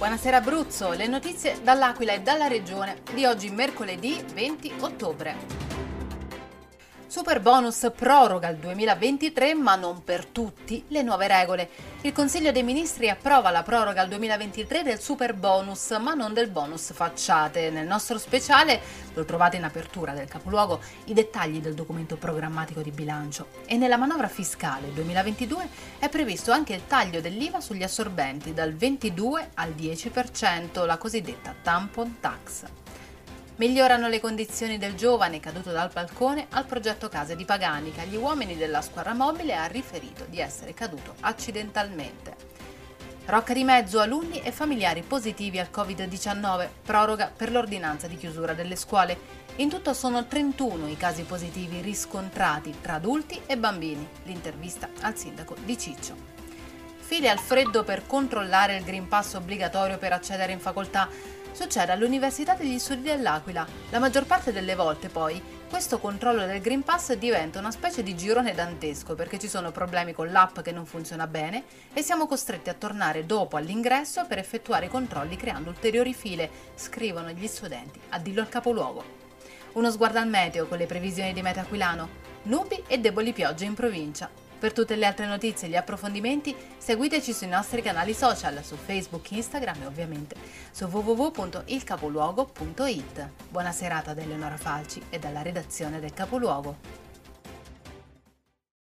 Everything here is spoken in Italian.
Buonasera Abruzzo, le notizie dall'Aquila e dalla Regione di oggi mercoledì 20 ottobre. Super bonus proroga il 2023 ma non per tutti le nuove regole. Il Consiglio dei Ministri approva la proroga al 2023 del super bonus ma non del bonus facciate. Nel nostro speciale lo trovate in apertura del capoluogo i dettagli del documento programmatico di bilancio e nella manovra fiscale 2022 è previsto anche il taglio dell'IVA sugli assorbenti dal 22 al 10%, la cosiddetta tampon tax. Migliorano le condizioni del giovane caduto dal balcone al progetto Case di Paganica. Gli uomini della squadra mobile ha riferito di essere caduto accidentalmente. Rocca di mezzo alunni e familiari positivi al Covid-19, proroga per l'ordinanza di chiusura delle scuole. In tutto sono 31 i casi positivi riscontrati tra adulti e bambini. L'intervista al sindaco di Ciccio. File al freddo per controllare il Green Pass obbligatorio per accedere in facoltà. Succede all'Università degli Studi dell'Aquila. La maggior parte delle volte, poi, questo controllo del Green Pass diventa una specie di girone dantesco perché ci sono problemi con l'app che non funziona bene e siamo costretti a tornare dopo all'ingresso per effettuare i controlli creando ulteriori file, scrivono gli studenti a Dillo al capoluogo. Uno sguardo al meteo con le previsioni di Meta Aquilano, nubi e deboli piogge in provincia. Per tutte le altre notizie e gli approfondimenti seguiteci sui nostri canali social, su Facebook, Instagram e ovviamente su www.ilcapoluogo.it. Buona serata da Eleonora Falci e dalla redazione del Capoluogo.